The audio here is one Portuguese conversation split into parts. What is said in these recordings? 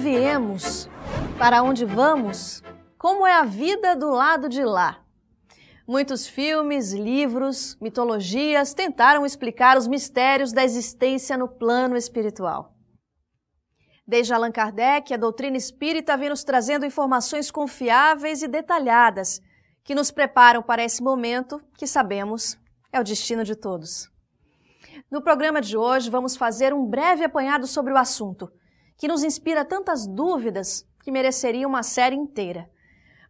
viemos? Para onde vamos? Como é a vida do lado de lá? Muitos filmes, livros, mitologias tentaram explicar os mistérios da existência no plano espiritual. Desde Allan Kardec, a doutrina espírita vem nos trazendo informações confiáveis e detalhadas que nos preparam para esse momento que sabemos é o destino de todos. No programa de hoje, vamos fazer um breve apanhado sobre o assunto, que nos inspira tantas dúvidas que mereceria uma série inteira.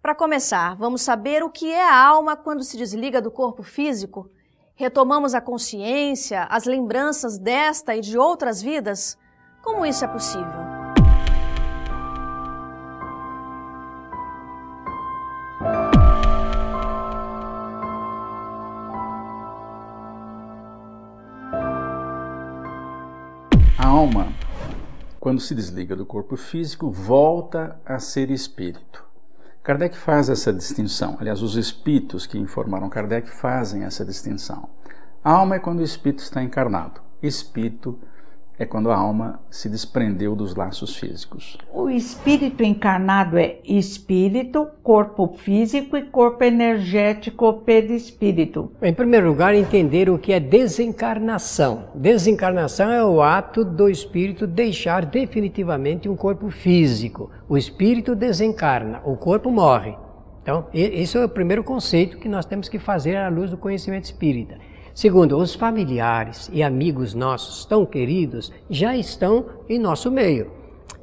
Para começar, vamos saber o que é a alma quando se desliga do corpo físico? Retomamos a consciência, as lembranças desta e de outras vidas? Como isso é possível? Quando se desliga do corpo físico, volta a ser espírito. Kardec faz essa distinção. Aliás, os espíritos que informaram Kardec fazem essa distinção. Alma é quando o espírito está encarnado. Espírito é quando a alma se desprendeu dos laços físicos. O espírito encarnado é espírito, corpo físico e corpo energético perispírito. Em primeiro lugar, entender o que é desencarnação. Desencarnação é o ato do espírito deixar definitivamente um corpo físico. O espírito desencarna, o corpo morre. Então, esse é o primeiro conceito que nós temos que fazer à luz do conhecimento espírita. Segundo, os familiares e amigos nossos tão queridos já estão em nosso meio.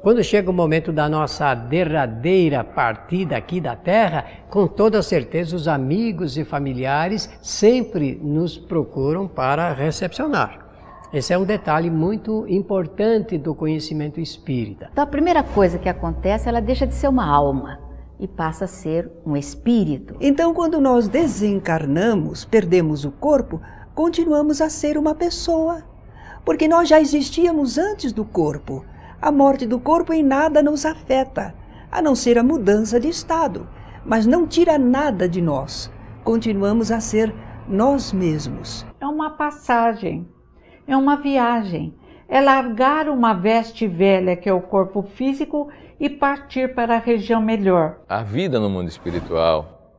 Quando chega o momento da nossa derradeira partida aqui da Terra, com toda certeza os amigos e familiares sempre nos procuram para recepcionar. Esse é um detalhe muito importante do conhecimento espírita. Então, a primeira coisa que acontece, ela deixa de ser uma alma e passa a ser um espírito. Então, quando nós desencarnamos, perdemos o corpo, continuamos a ser uma pessoa, porque nós já existíamos antes do corpo. A morte do corpo em nada nos afeta, a não ser a mudança de estado, mas não tira nada de nós. Continuamos a ser nós mesmos. É uma passagem, é uma viagem, é largar uma veste velha que é o corpo físico e partir para a região melhor. A vida no mundo espiritual,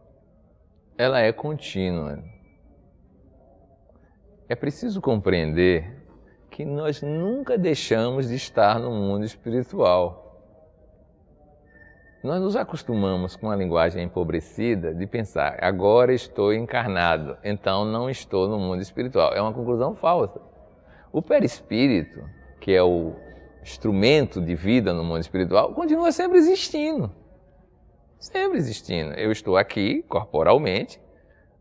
ela é contínua. É preciso compreender que nós nunca deixamos de estar no mundo espiritual. Nós nos acostumamos com a linguagem empobrecida de pensar, agora estou encarnado, então não estou no mundo espiritual. É uma conclusão falsa. O perispírito, que é o instrumento de vida no mundo espiritual, continua sempre existindo. Sempre existindo. Eu estou aqui corporalmente,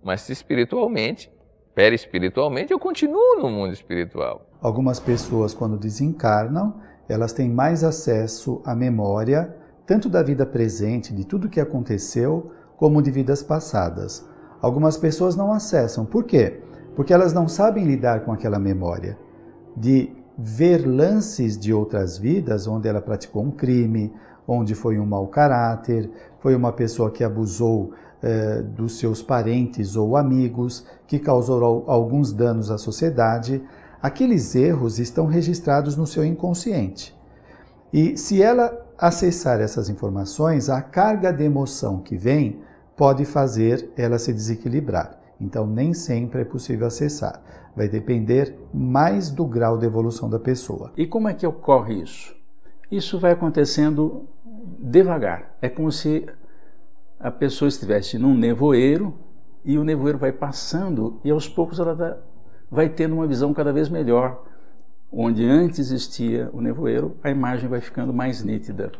mas espiritualmente perispiritualmente, eu continuo no mundo espiritual. Algumas pessoas, quando desencarnam, elas têm mais acesso à memória, tanto da vida presente, de tudo que aconteceu, como de vidas passadas. Algumas pessoas não acessam. Por quê? Porque elas não sabem lidar com aquela memória. De ver lances de outras vidas onde ela praticou um crime, onde foi um mau caráter, foi uma pessoa que abusou eh, dos seus parentes ou amigos, que causou alguns danos à sociedade, aqueles erros estão registrados no seu inconsciente. E se ela acessar essas informações, a carga de emoção que vem pode fazer ela se desequilibrar. Então, nem sempre é possível acessar. Vai depender mais do grau de evolução da pessoa. E como é que ocorre isso? Isso vai acontecendo devagar. É como se a pessoa estivesse num nevoeiro e o nevoeiro vai passando e aos poucos ela vai tendo uma visão cada vez melhor. Onde antes existia o nevoeiro, a imagem vai ficando mais nítida.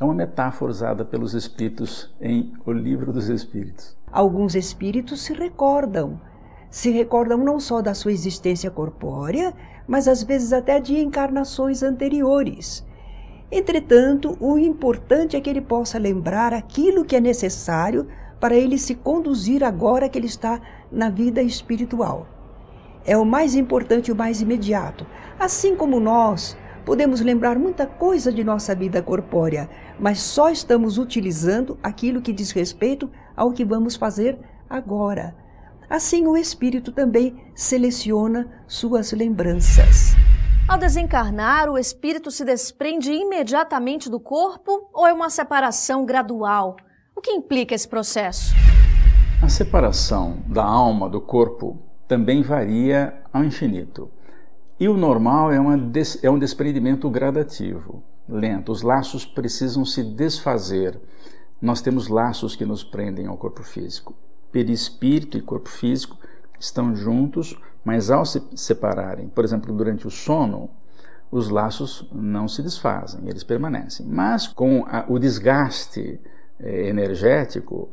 É uma metáfora usada pelos espíritos em O Livro dos Espíritos. Alguns espíritos se recordam. Se recordam não só da sua existência corpórea, mas às vezes até de encarnações anteriores. Entretanto, o importante é que ele possa lembrar aquilo que é necessário para ele se conduzir agora que ele está na vida espiritual. É o mais importante e o mais imediato. Assim como nós podemos lembrar muita coisa de nossa vida corpórea, mas só estamos utilizando aquilo que diz respeito ao que vamos fazer agora. Assim, o espírito também seleciona suas lembranças. Ao desencarnar, o espírito se desprende imediatamente do corpo ou é uma separação gradual? O que implica esse processo? A separação da alma do corpo também varia ao infinito. E o normal é, é um desprendimento gradativo, lento. Os laços precisam se desfazer. Nós temos laços que nos prendem ao corpo físico. Perispírito e corpo físico estão juntos, mas ao se separarem, por exemplo, durante o sono, os laços não se desfazem, eles permanecem. Mas com a, o desgaste eh, energético,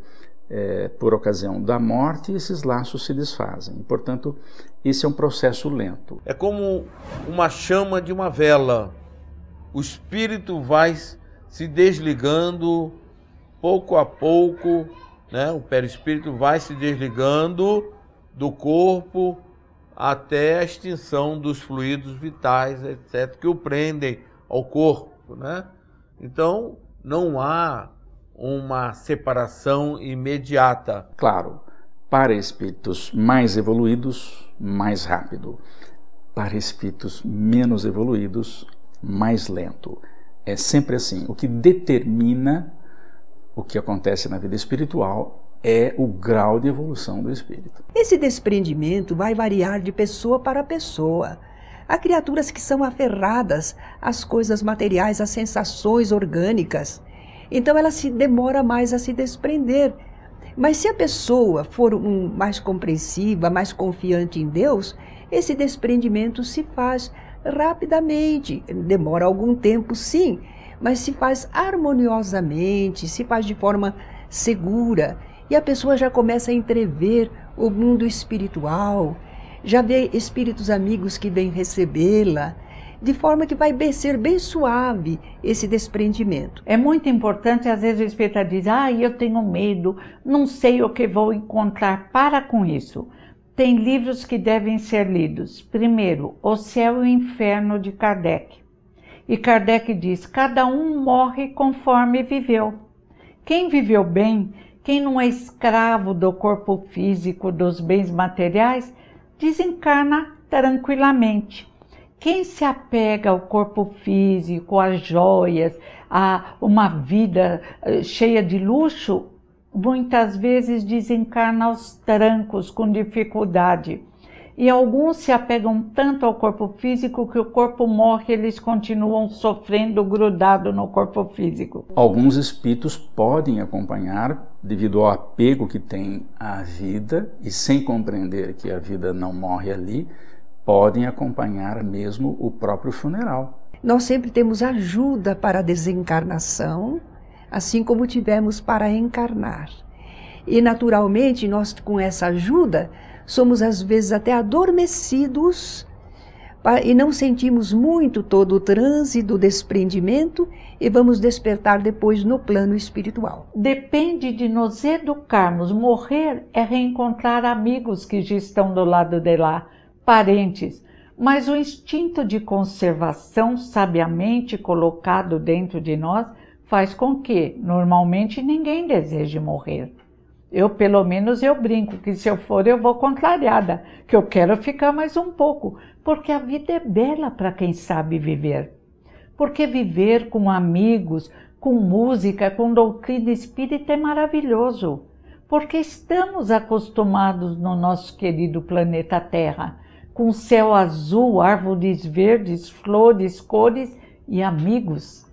eh, por ocasião da morte, esses laços se desfazem. Portanto, esse é um processo lento. É como uma chama de uma vela. O espírito vai se desligando pouco a pouco, né? o perispírito vai se desligando do corpo até a extinção dos fluidos vitais, etc., que o prendem ao corpo. Né? Então, não há uma separação imediata. Claro, para espíritos mais evoluídos, mais rápido. Para espíritos menos evoluídos, mais lento. É sempre assim. O que determina o que acontece na vida espiritual é o grau de evolução do espírito. Esse desprendimento vai variar de pessoa para pessoa. Há criaturas que são aferradas às coisas materiais, às sensações orgânicas. Então ela se demora mais a se desprender. Mas se a pessoa for um, mais compreensiva, mais confiante em Deus, esse desprendimento se faz rapidamente. Demora algum tempo, sim, mas se faz harmoniosamente, se faz de forma segura e a pessoa já começa a entrever o mundo espiritual, já vê espíritos amigos que vêm recebê-la, de forma que vai ser bem suave esse desprendimento. É muito importante, às vezes o espírita diz, ah, eu tenho medo, não sei o que vou encontrar. Para com isso. Tem livros que devem ser lidos. Primeiro, O Céu e o Inferno de Kardec. E Kardec diz: cada um morre conforme viveu. Quem viveu bem quem não é escravo do corpo físico, dos bens materiais, desencarna tranquilamente. Quem se apega ao corpo físico, às joias, a uma vida eh, cheia de luxo, muitas vezes desencarna aos trancos, com dificuldade. E alguns se apegam tanto ao corpo físico que o corpo morre, eles continuam sofrendo grudado no corpo físico. Alguns espíritos podem acompanhar devido ao apego que tem à vida e sem compreender que a vida não morre ali, podem acompanhar mesmo o próprio funeral. Nós sempre temos ajuda para a desencarnação, assim como tivemos para encarnar. E naturalmente, nós com essa ajuda, somos às vezes até adormecidos e não sentimos muito todo o transe do desprendimento e vamos despertar depois no plano espiritual. Depende de nos educarmos. Morrer é reencontrar amigos que já estão do lado de lá, parentes. Mas o instinto de conservação, sabiamente colocado dentro de nós, faz com que, normalmente, ninguém deseje morrer. Eu, pelo menos, eu brinco que se eu for, eu vou contrariada, que eu quero ficar mais um pouco, porque a vida é bela para quem sabe viver. Porque viver com amigos, com música, com doutrina espírita é maravilhoso. Porque estamos acostumados no nosso querido planeta Terra, com céu azul, árvores verdes, flores, cores e amigos.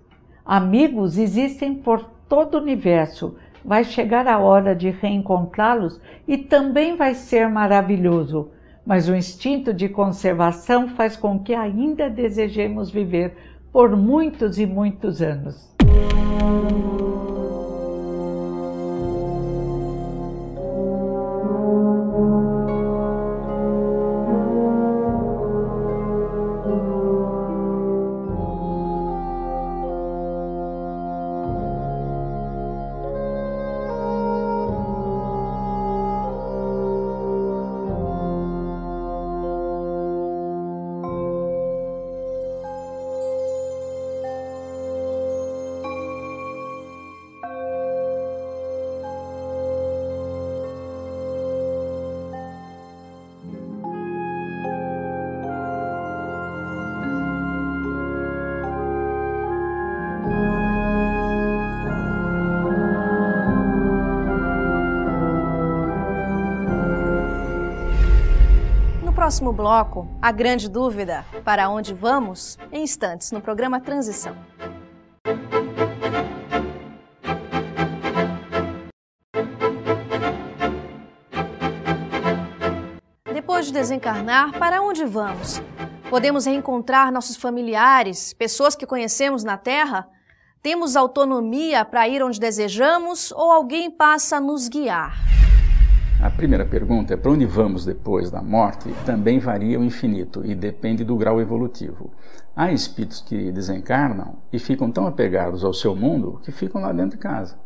Amigos existem por todo o universo vai chegar a hora de reencontrá-los e também vai ser maravilhoso. Mas o instinto de conservação faz com que ainda desejemos viver por muitos e muitos anos. Próximo bloco, a grande dúvida: para onde vamos? Em instantes, no programa Transição. Depois de desencarnar, para onde vamos? Podemos reencontrar nossos familiares, pessoas que conhecemos na Terra? Temos autonomia para ir onde desejamos ou alguém passa a nos guiar? A primeira pergunta é para onde vamos depois da morte também varia o infinito e depende do grau evolutivo. Há espíritos que desencarnam e ficam tão apegados ao seu mundo que ficam lá dentro de casa.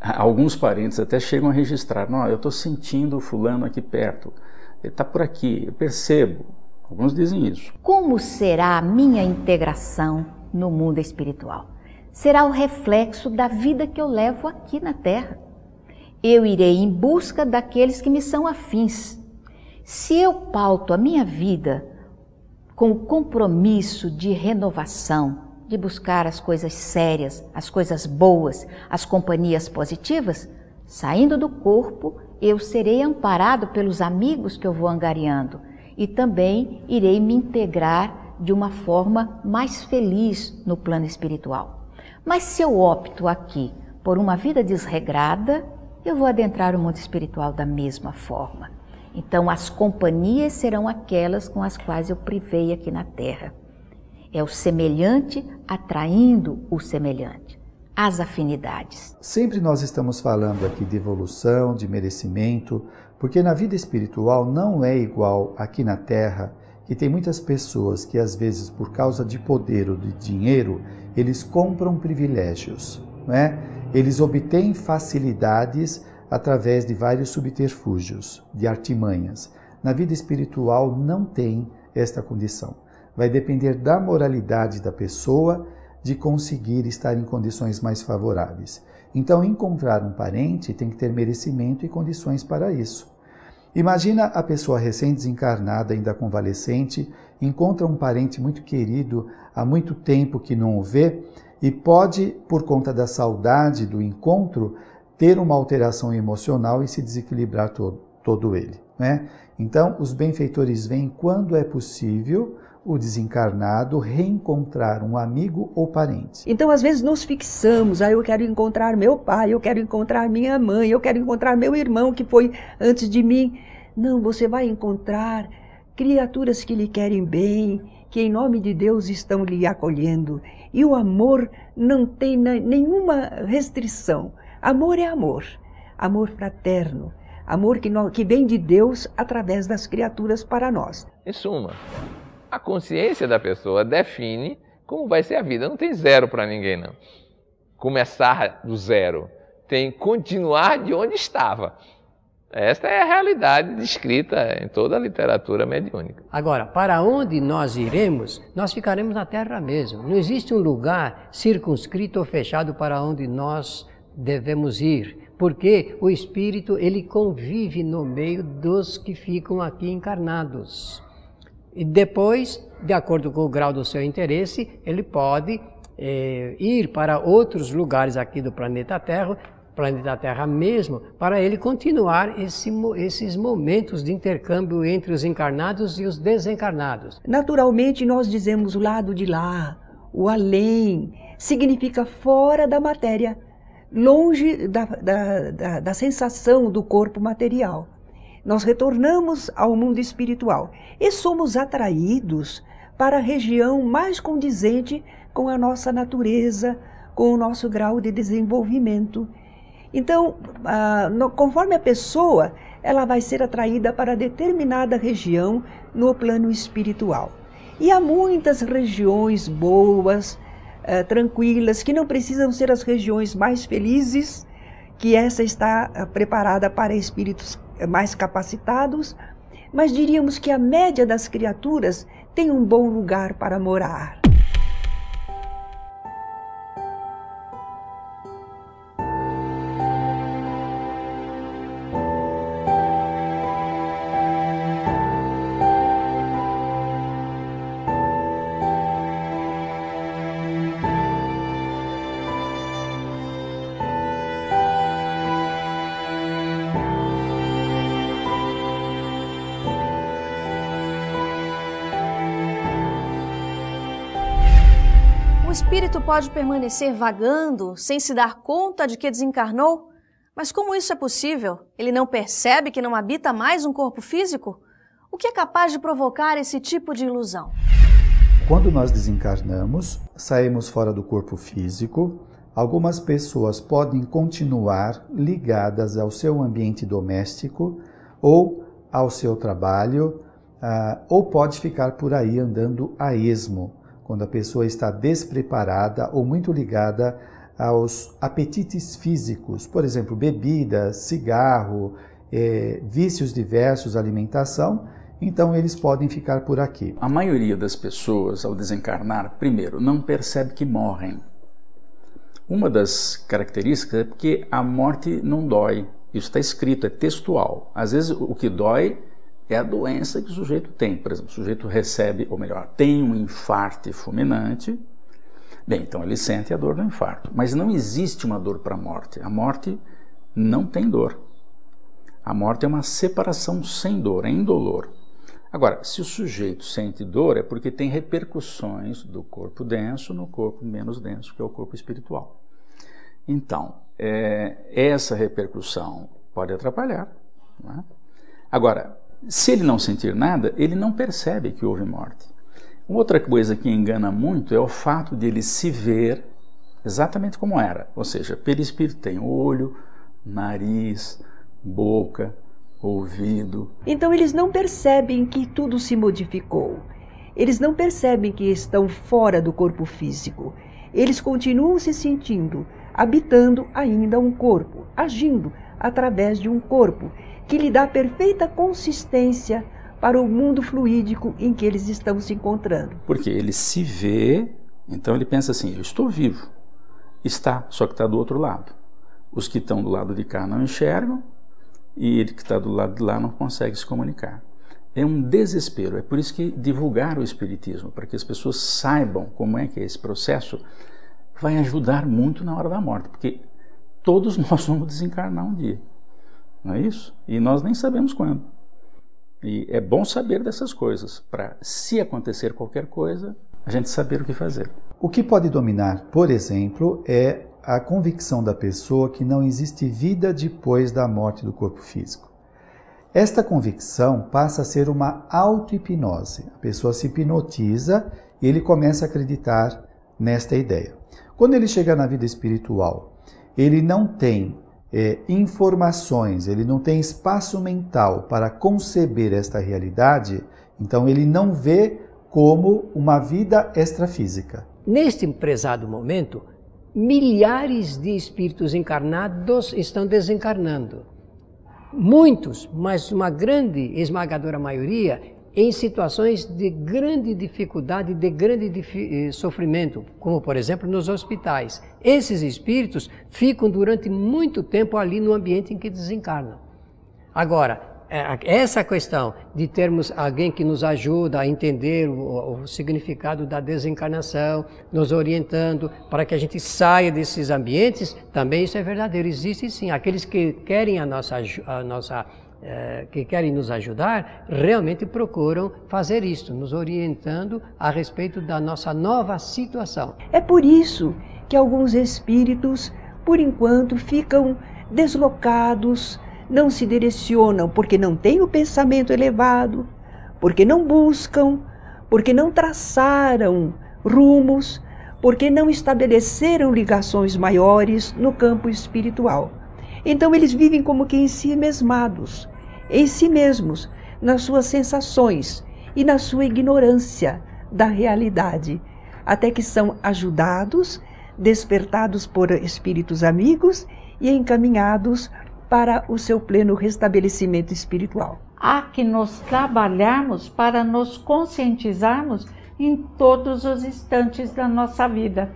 Alguns parentes até chegam a registrar: não, eu estou sentindo o fulano aqui perto, ele está por aqui, eu percebo. Alguns dizem isso. Como será a minha integração no mundo espiritual? Será o reflexo da vida que eu levo aqui na Terra eu irei em busca daqueles que me são afins. Se eu pauto a minha vida com o compromisso de renovação, de buscar as coisas sérias, as coisas boas, as companhias positivas, saindo do corpo, eu serei amparado pelos amigos que eu vou angariando e também irei me integrar de uma forma mais feliz no plano espiritual. Mas se eu opto aqui por uma vida desregrada, eu vou adentrar o mundo espiritual da mesma forma. Então, as companhias serão aquelas com as quais eu privei aqui na Terra. É o semelhante atraindo o semelhante. As afinidades. Sempre nós estamos falando aqui de evolução, de merecimento, porque na vida espiritual não é igual aqui na Terra, que tem muitas pessoas que às vezes por causa de poder ou de dinheiro, eles compram privilégios, não é? Eles obtêm facilidades através de vários subterfúgios, de artimanhas. Na vida espiritual não tem esta condição. Vai depender da moralidade da pessoa de conseguir estar em condições mais favoráveis. Então, encontrar um parente tem que ter merecimento e condições para isso. Imagina a pessoa recém-desencarnada, ainda convalescente, encontra um parente muito querido há muito tempo que não o vê e pode, por conta da saudade do encontro, ter uma alteração emocional e se desequilibrar todo, todo ele. Né? Então, os benfeitores vêm quando é possível o desencarnado reencontrar um amigo ou parente. Então, às vezes, nos fixamos, ah, eu quero encontrar meu pai, eu quero encontrar minha mãe, eu quero encontrar meu irmão que foi antes de mim. Não, você vai encontrar criaturas que lhe querem bem, que em nome de Deus estão lhe acolhendo. E o amor não tem nenhuma restrição. Amor é amor, amor fraterno, amor que, que vem de Deus através das criaturas para nós. Em suma, a consciência da pessoa define como vai ser a vida. Não tem zero para ninguém, não. Começar do zero. Tem continuar de onde estava. Esta é a realidade descrita em toda a literatura mediúnica. Agora, para onde nós iremos, nós ficaremos na Terra mesmo. Não existe um lugar circunscrito ou fechado para onde nós devemos ir, porque o espírito ele convive no meio dos que ficam aqui encarnados. E depois, de acordo com o grau do seu interesse, ele pode é, ir para outros lugares aqui do planeta Terra planeta Terra mesmo, para ele continuar esse, esses momentos de intercâmbio entre os encarnados e os desencarnados. Naturalmente, nós dizemos o lado de lá, o além, significa fora da matéria, longe da, da, da, da sensação do corpo material. Nós retornamos ao mundo espiritual e somos atraídos para a região mais condizente com a nossa natureza, com o nosso grau de desenvolvimento então, ah, no, conforme a pessoa, ela vai ser atraída para determinada região no plano espiritual. E há muitas regiões boas, ah, tranquilas, que não precisam ser as regiões mais felizes, que essa está ah, preparada para espíritos mais capacitados, mas diríamos que a média das criaturas tem um bom lugar para morar. Pode permanecer vagando sem se dar conta de que desencarnou? Mas como isso é possível? Ele não percebe que não habita mais um corpo físico? O que é capaz de provocar esse tipo de ilusão? Quando nós desencarnamos, saímos fora do corpo físico, algumas pessoas podem continuar ligadas ao seu ambiente doméstico ou ao seu trabalho, uh, ou pode ficar por aí andando a esmo, quando a pessoa está despreparada ou muito ligada aos apetites físicos, por exemplo, bebida, cigarro, eh, vícios diversos, alimentação, então eles podem ficar por aqui. A maioria das pessoas, ao desencarnar, primeiro, não percebe que morrem. Uma das características é porque a morte não dói. Isso está escrito, é textual. Às vezes o que dói é a doença que o sujeito tem. Por exemplo, o sujeito recebe, ou melhor, tem um infarto fulminante. Bem, então ele sente a dor do infarto. Mas não existe uma dor para a morte. A morte não tem dor. A morte é uma separação sem dor, é indolor. Agora, se o sujeito sente dor, é porque tem repercussões do corpo denso no corpo menos denso, que é o corpo espiritual. Então, é, essa repercussão pode atrapalhar. É? Agora, se ele não sentir nada, ele não percebe que houve morte. Outra coisa que engana muito é o fato de ele se ver exatamente como era, ou seja, perispírito tem olho, nariz, boca, ouvido. Então eles não percebem que tudo se modificou. Eles não percebem que estão fora do corpo físico. Eles continuam se sentindo, habitando ainda um corpo, agindo através de um corpo que lhe dá perfeita consistência para o mundo fluídico em que eles estão se encontrando. Porque ele se vê, então ele pensa assim: eu estou vivo. Está, só que está do outro lado. Os que estão do lado de cá não enxergam, e ele que está do lado de lá não consegue se comunicar. É um desespero. É por isso que divulgar o Espiritismo, para que as pessoas saibam como é que é esse processo, vai ajudar muito na hora da morte, porque todos nós vamos desencarnar um dia. Não é isso? E nós nem sabemos quando. E é bom saber dessas coisas, para, se acontecer qualquer coisa, a gente saber o que fazer. O que pode dominar, por exemplo, é a convicção da pessoa que não existe vida depois da morte do corpo físico. Esta convicção passa a ser uma auto-hipnose. A pessoa se hipnotiza e ele começa a acreditar nesta ideia. Quando ele chega na vida espiritual, ele não tem é, informações, ele não tem espaço mental para conceber esta realidade, então ele não vê como uma vida extrafísica. Neste prezado momento, milhares de espíritos encarnados estão desencarnando. Muitos, mas uma grande, esmagadora maioria, em situações de grande dificuldade, de grande eh, sofrimento, como por exemplo nos hospitais. Esses espíritos ficam durante muito tempo ali no ambiente em que desencarnam. Agora, é, essa questão de termos alguém que nos ajuda a entender o, o, significado da desencarnação, nos orientando para que a gente saia desses ambientes, também isso é verdadeiro. Existe sim. Aqueles que querem a nossa, a nossa é, que querem nos ajudar, realmente procuram fazer isso, nos orientando a respeito da nossa nova situação. É por isso que alguns espíritos, por enquanto, ficam deslocados, não se direcionam porque não têm o pensamento elevado, porque não buscam, porque não traçaram rumos, porque não estabeleceram ligações maiores no campo espiritual. Então eles vivem como que em si mesmados, em si mesmos, nas suas sensações e na sua ignorância da realidade, até que são ajudados, despertados por espíritos amigos e encaminhados para o seu pleno restabelecimento espiritual. Há que nos trabalharmos para nos conscientizarmos em todos os instantes da nossa vida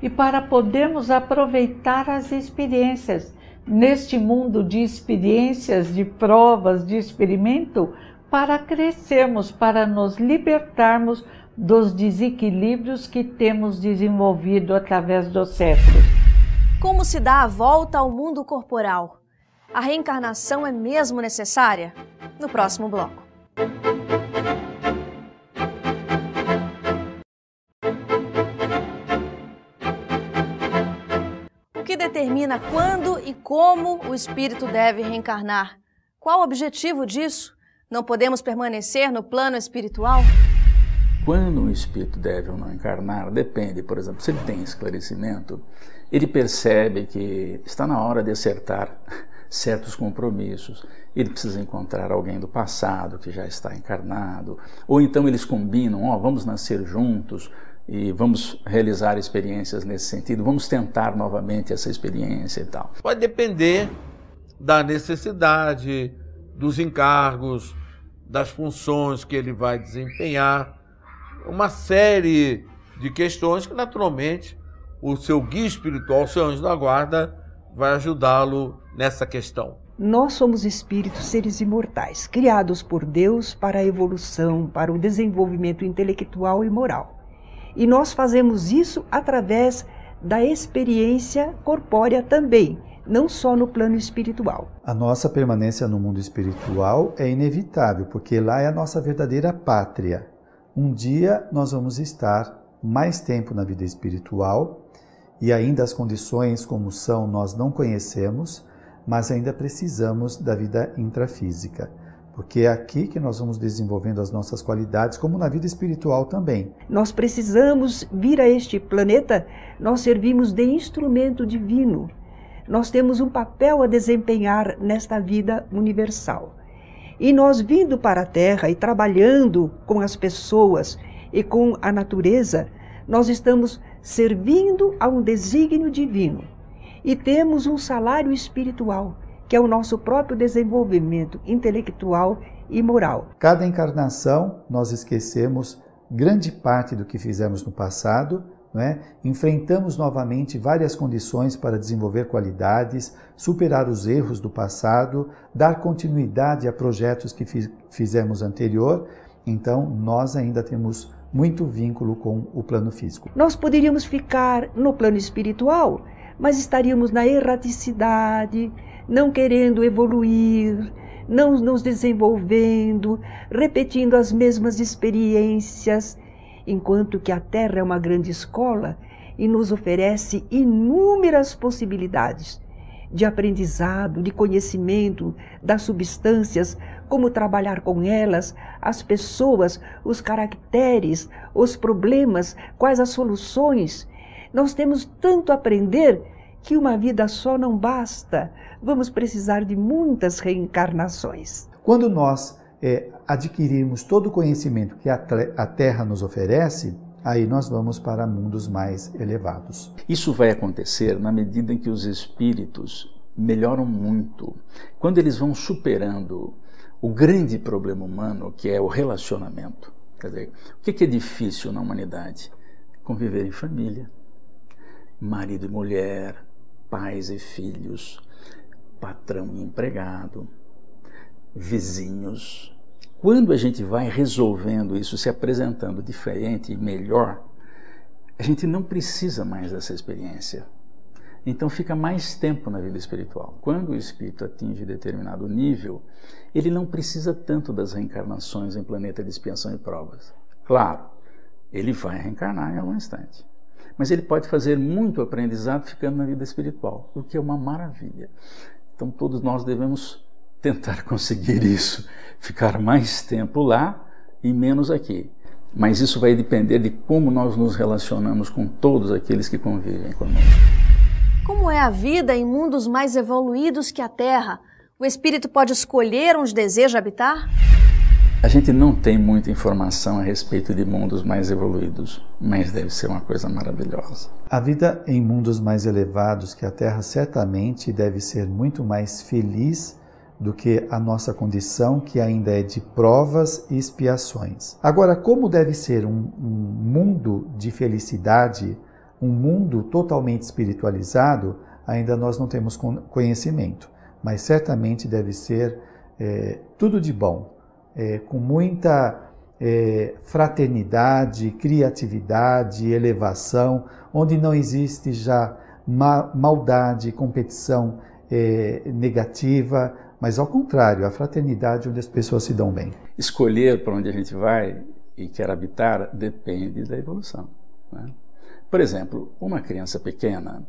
e para podermos aproveitar as experiências neste mundo de experiências, de provas, de experimento, para crescermos, para nos libertarmos dos desequilíbrios que temos desenvolvido através dos séculos. Como se dá a volta ao mundo corporal? A reencarnação é mesmo necessária? No próximo bloco. Determina quando e como o espírito deve reencarnar? Qual o objetivo disso? Não podemos permanecer no plano espiritual? Quando um espírito deve ou não encarnar, depende, por exemplo, se ele tem esclarecimento, ele percebe que está na hora de acertar certos compromissos. Ele precisa encontrar alguém do passado que já está encarnado, ou então eles combinam, ó, oh, vamos nascer juntos e vamos realizar experiências nesse sentido, vamos tentar novamente essa experiência e tal. Pode depender da necessidade, dos encargos, das funções que ele vai desempenhar, uma série de questões que naturalmente o seu guia espiritual, o seu anjo da guarda, vai ajudá-lo nessa questão. Nós somos espíritos, seres imortais, criados por Deus para a evolução, para o desenvolvimento intelectual e moral. E nós fazemos isso através da experiência corpórea também, não só no plano espiritual. A nossa permanência no mundo espiritual é inevitável, porque lá é a nossa verdadeira pátria. Um dia nós vamos estar mais tempo na vida espiritual e ainda as condições como são nós não conhecemos, mas ainda precisamos da vida intrafísica, porque é aqui que nós vamos desenvolvendo as nossas qualidades, como na vida espiritual também. Nós precisamos vir a este planeta, nós servimos de instrumento divino. Nós temos um papel a desempenhar nesta vida universal. E nós vindo para a Terra e trabalhando com as pessoas e com a natureza, nós estamos servindo a um desígnio divino e temos um salário espiritual, que é o nosso próprio desenvolvimento intelectual e moral. Cada encarnação nós esquecemos grande parte do que fizemos no passado, é? enfrentamos novamente várias condições para desenvolver qualidades, superar os erros do passado, dar continuidade a projetos que fizemos anterior. Então, nós ainda temos muito vínculo com o plano físico. Nós poderíamos ficar no plano espiritual, mas estaríamos na erraticidade, não querendo evoluir, não nos desenvolvendo, repetindo as mesmas experiências, enquanto que a Terra é uma grande escola e nos oferece inúmeras possibilidades de aprendizado, de conhecimento das substâncias, como trabalhar com elas, as pessoas, os caracteres, os problemas, quais as soluções. Nós temos tanto a aprender que uma vida só não basta. Vamos precisar de muitas reencarnações. Quando nós é, adquirirmos todo o conhecimento que a, a Terra nos oferece, aí nós vamos para mundos mais elevados. Isso vai acontecer na medida em que os espíritos melhoram muito. Quando eles vão superando o grande problema humano, que é o relacionamento. Quer dizer, o que é difícil na humanidade? Conviver em família. Marido e mulher, pais e filhos, patrão e empregado, vizinhos. Quando a gente vai resolvendo isso, se apresentando diferente e melhor, a gente não precisa mais dessa experiência. Então fica mais tempo na vida espiritual. Quando o espírito atinge determinado nível, ele não precisa tanto das reencarnações em planeta de expiação e provas. Claro, ele vai reencarnar em algum instante. Mas ele pode fazer muito aprendizado ficando na vida espiritual, o que é uma maravilha. Então todos nós devemos tentar conseguir isso, ficar mais tempo lá e menos aqui. Mas isso vai depender de como nós nos relacionamos com todos aqueles que convivem conosco. Como é a vida em mundos mais evoluídos que a Terra? O espírito pode escolher onde deseja habitar? A gente não tem muita informação a respeito de mundos mais evoluídos, mas deve ser uma coisa maravilhosa. A vida em mundos mais elevados que a Terra certamente deve ser muito mais feliz do que a nossa condição, que ainda é de provas e expiações. Agora, como deve ser um, um mundo de felicidade? um mundo totalmente espiritualizado, ainda nós não temos conhecimento, mas certamente deve ser é, tudo de bom, é, com muita é, fraternidade, criatividade, elevação, onde não existe já ma maldade, competição é, negativa, mas ao contrário, a fraternidade onde as pessoas se dão bem. Escolher para onde a gente vai e quer habitar depende da evolução. Né? Por exemplo, uma criança pequena,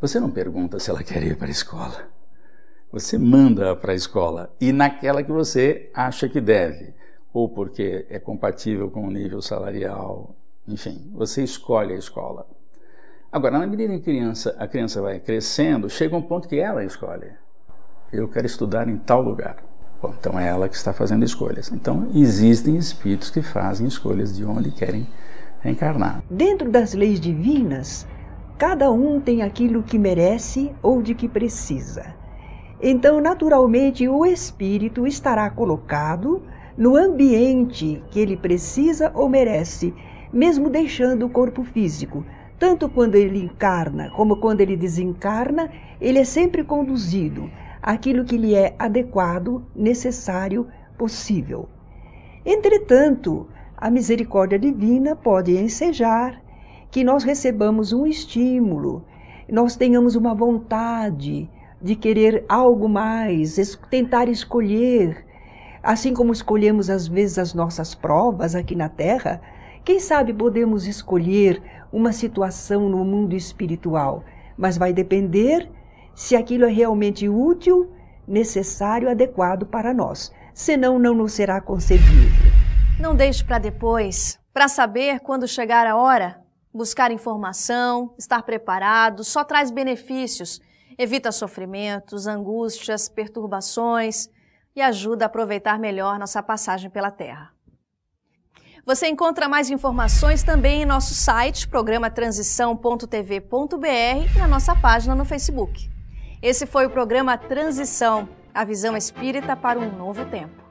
Você não pergunta se ela quer ir para a escola. Você manda para a escola e naquela que você acha que deve, ou porque é compatível com o nível salarial, enfim, você escolhe a escola. Agora, na medida em que a criança, a criança vai crescendo, chega um ponto que ela escolhe. Eu quero estudar em tal lugar. Bom, então é ela que está fazendo escolhas. Então, existem espíritos que fazem escolhas de onde querem reencarnar. Dentro das leis divinas, cada um tem aquilo que merece ou de que precisa. Então, naturalmente, o espírito estará colocado no ambiente que ele precisa ou merece, mesmo deixando o corpo físico tanto quando ele encarna como quando ele desencarna, ele é sempre conduzido àquilo que lhe é adequado, necessário, possível. Entretanto, a misericórdia divina pode ensejar que nós recebamos um estímulo, nós tenhamos uma vontade de querer algo mais, tentar escolher, assim como escolhemos às vezes as nossas provas aqui na Terra, quem sabe podemos escolher uma situação no mundo espiritual, mas vai depender se aquilo é realmente útil, necessário, adequado para nós. Senão, não nos será concedido. Não deixe para depois. Para saber quando chegar a hora, buscar informação, estar preparado, só traz benefícios. Evita sofrimentos, angústias, perturbações e ajuda a aproveitar melhor nossa passagem pela Terra. Você encontra mais informações também em nosso site, programatransição.tv.br e na nossa página no Facebook. Esse foi o programa Transição, a visão espírita para um novo tempo.